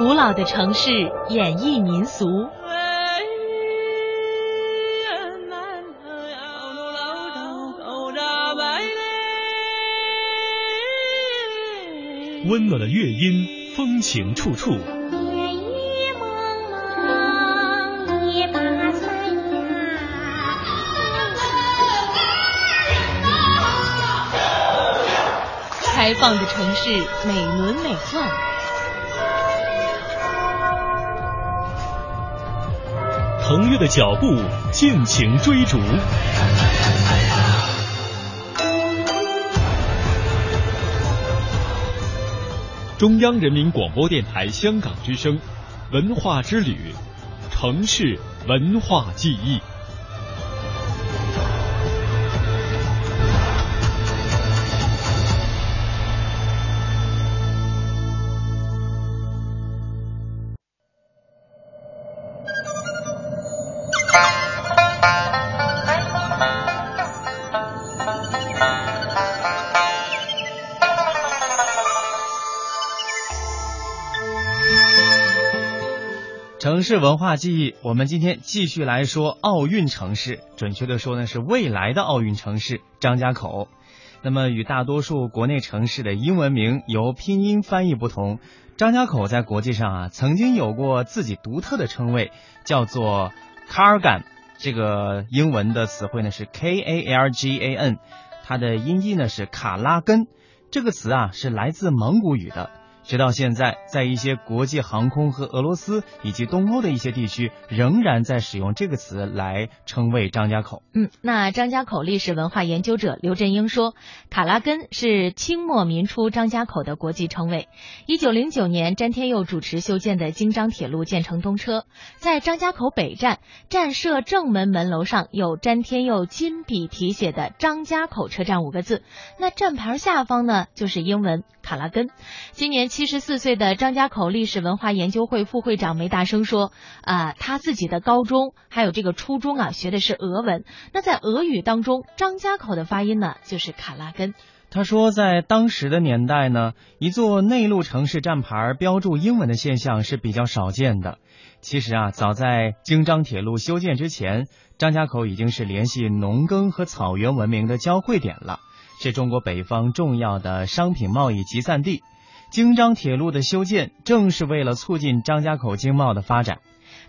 古老的城市演绎民俗，温暖的乐音，风情处处。开放的城市，美轮美奂。腾跃的脚步，尽情追逐。中央人民广播电台香港之声，文化之旅，城市文化记忆。城市文化记忆，我们今天继续来说奥运城市，准确的说呢是未来的奥运城市张家口。那么与大多数国内城市的英文名由拼音翻译不同，张家口在国际上啊曾经有过自己独特的称谓，叫做 Kargan。这个英文的词汇呢是 K A L G A N，它的音译呢是卡拉根。这个词啊是来自蒙古语的。直到现在，在一些国际航空和俄罗斯以及东欧的一些地区，仍然在使用这个词来称谓张家口。嗯，那张家口历史文化研究者刘振英说，卡拉根是清末民初张家口的国际称谓。一九零九年，詹天佑主持修建的京张铁路建成通车，在张家口北站站设正门门楼上有詹天佑亲笔题写的“张家口车站”五个字，那站牌下方呢就是英文卡拉根。今年。七十四岁的张家口历史文化研究会副会长梅大生说：“啊，他自己的高中还有这个初中啊，学的是俄文。那在俄语当中，张家口的发音呢，就是卡拉根。他说，在当时的年代呢，一座内陆城市站牌标注英文的现象是比较少见的。其实啊，早在京张铁路修建之前，张家口已经是联系农耕和草原文明的交汇点了，是中国北方重要的商品贸易集散地。”京张铁路的修建正是为了促进张家口经贸的发展。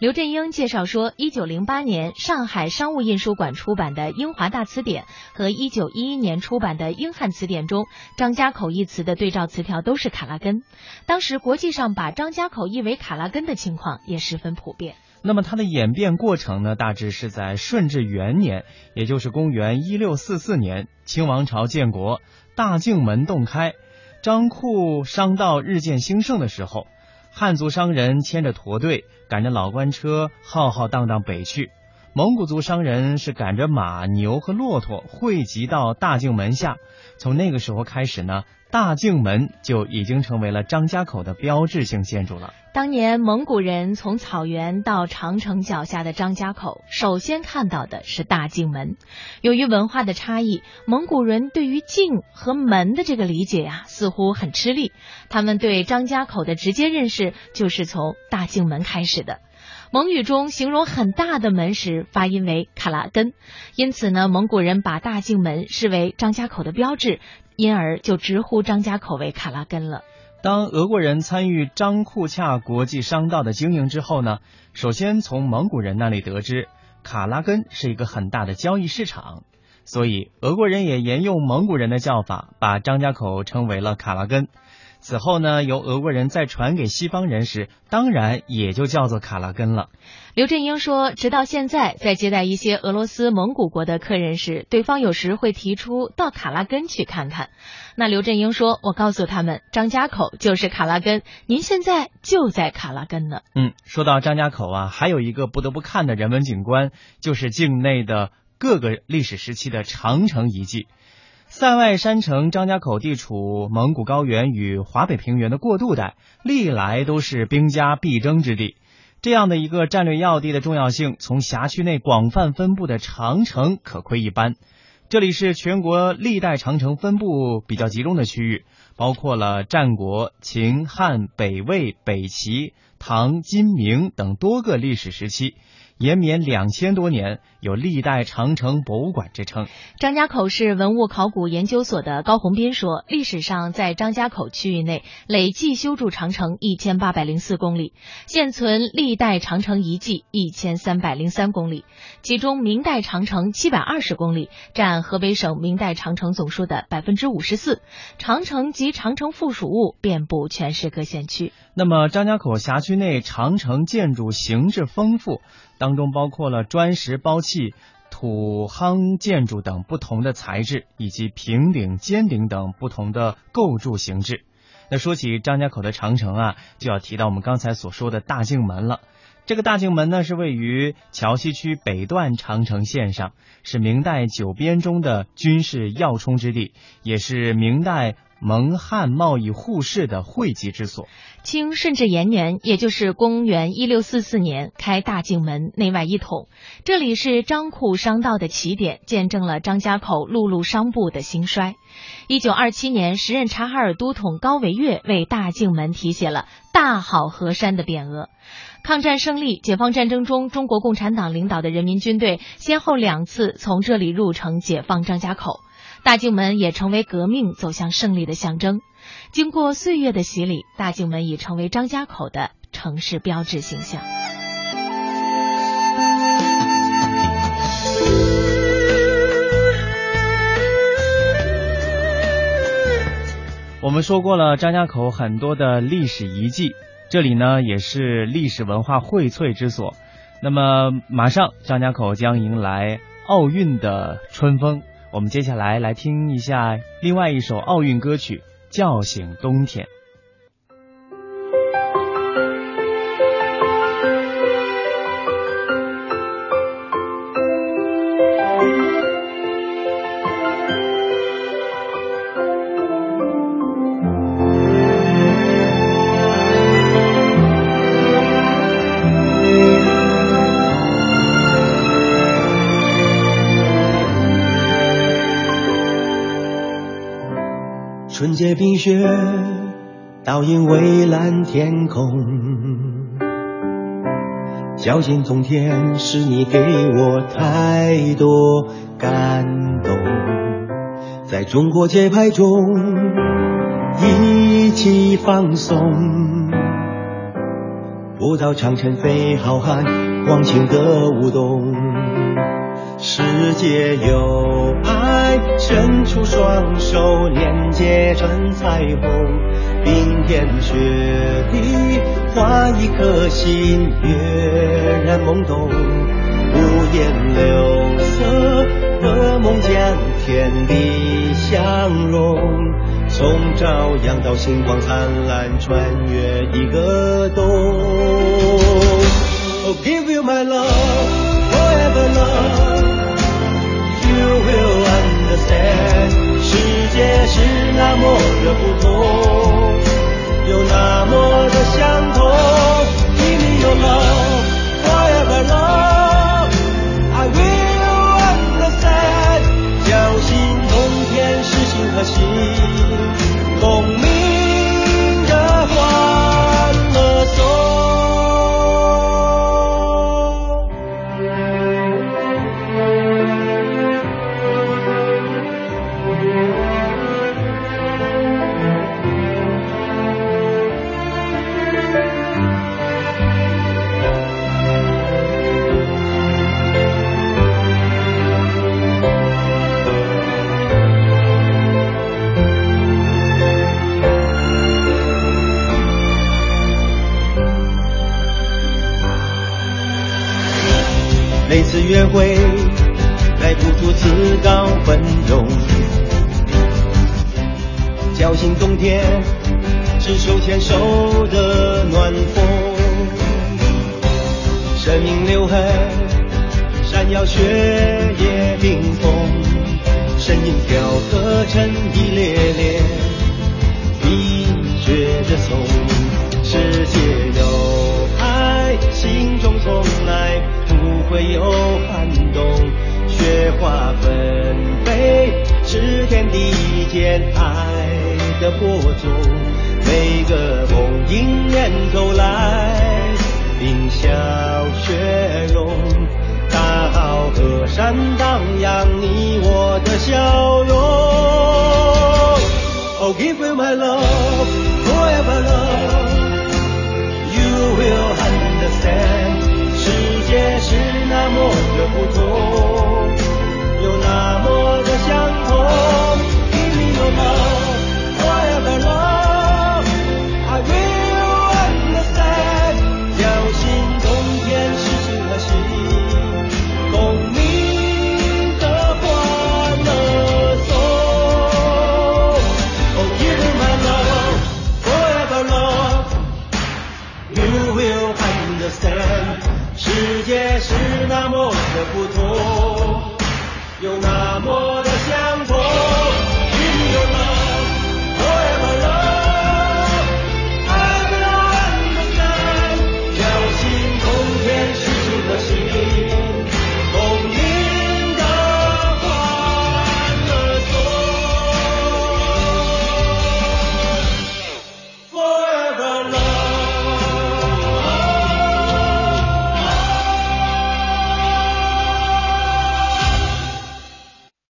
刘振英介绍说，一九零八年上海商务印书馆出版的《英华大词典》和一九一一年出版的《英汉词典》中，张家口一词的对照词条都是卡拉根。当时国际上把张家口译为卡拉根的情况也十分普遍。那么它的演变过程呢？大致是在顺治元年，也就是公元一六四四年，清王朝建国，大境门洞开。张库商道日渐兴盛的时候，汉族商人牵着驼队，赶着老官车，浩浩荡荡北去；蒙古族商人是赶着马、牛和骆驼汇集到大境门下。从那个时候开始呢。大境门就已经成为了张家口的标志性建筑了。当年蒙古人从草原到长城脚下的张家口，首先看到的是大境门。由于文化的差异，蒙古人对于境和门的这个理解呀，似乎很吃力。他们对张家口的直接认识就是从大境门开始的。蒙语中形容很大的门时，发音为卡拉根，因此呢，蒙古人把大境门视为张家口的标志。因而就直呼张家口为卡拉根了。当俄国人参与张库恰国际商道的经营之后呢，首先从蒙古人那里得知卡拉根是一个很大的交易市场，所以俄国人也沿用蒙古人的叫法，把张家口称为了卡拉根。此后呢，由俄国人再传给西方人时，当然也就叫做卡拉根了。刘振英说，直到现在，在接待一些俄罗斯、蒙古国的客人时，对方有时会提出到卡拉根去看看。那刘振英说，我告诉他们，张家口就是卡拉根，您现在就在卡拉根呢。嗯，说到张家口啊，还有一个不得不看的人文景观，就是境内的各个历史时期的长城遗迹。塞外山城张家口地处蒙古高原与华北平原的过渡带，历来都是兵家必争之地。这样的一个战略要地的重要性，从辖区内广泛分布的长城可窥一斑。这里是全国历代长城分布比较集中的区域，包括了战国、秦汉、北魏、北齐、唐、金、明等多个历史时期。延绵两千多年，有历代长城博物馆之称。张家口市文物考古研究所的高洪斌说，历史上在张家口区域内累计修筑长城一千八百零四公里，现存历代长城遗迹一千三百零三公里，其中明代长城七百二十公里，占河北省明代长城总数的百分之五十四。长城及长城附属物遍布全市各县区。那么，张家口辖区内长城建筑形制丰富。当中包括了砖石包砌、土夯建筑等不同的材质，以及平顶、尖顶等不同的构筑形制。那说起张家口的长城啊，就要提到我们刚才所说的大镜门了。这个大镜门呢，是位于桥西区北段长城线上，是明代九边中的军事要冲之地，也是明代。蒙汉贸易互市的汇集之所。清顺治延年，也就是公元一六四四年，开大镜门，内外一统。这里是张库商道的起点，见证了张家口陆路商埠的兴衰。一九二七年，时任察哈尔都统高维岳为大镜门题写了“大好河山”的匾额。抗战胜利，解放战争中，中国共产党领导的人民军队先后两次从这里入城解放张家口。大镜门也成为革命走向胜利的象征。经过岁月的洗礼，大镜门已成为张家口的城市标志形象。我们说过了张家口很多的历史遗迹，这里呢也是历史文化荟萃之所。那么，马上张家口将迎来奥运的春风。我们接下来来听一下另外一首奥运歌曲《叫醒冬天》。借冰雪倒映蔚蓝天空，小心冬天是你给我太多感动，在中国节拍中一起放松，不到长城飞好汉，忘情的舞动，世界有爱，伸出双手连接成彩虹，冰天雪地画一颗心，跃然懵懂，五颜六色的梦将天地相融，从朝阳到星光灿烂，穿越一个冬。Oh, give you my love, forever love. You will 现，世界是那么的不同，又那么的相同。你有了。次约会，来不出自告奋勇，叫醒冬天，是手牵手的暖风。生命留痕，闪耀血液冰封，声音雕刻成一来，冰消雪融，大好河山荡漾你我的笑容。Oh, give me my love.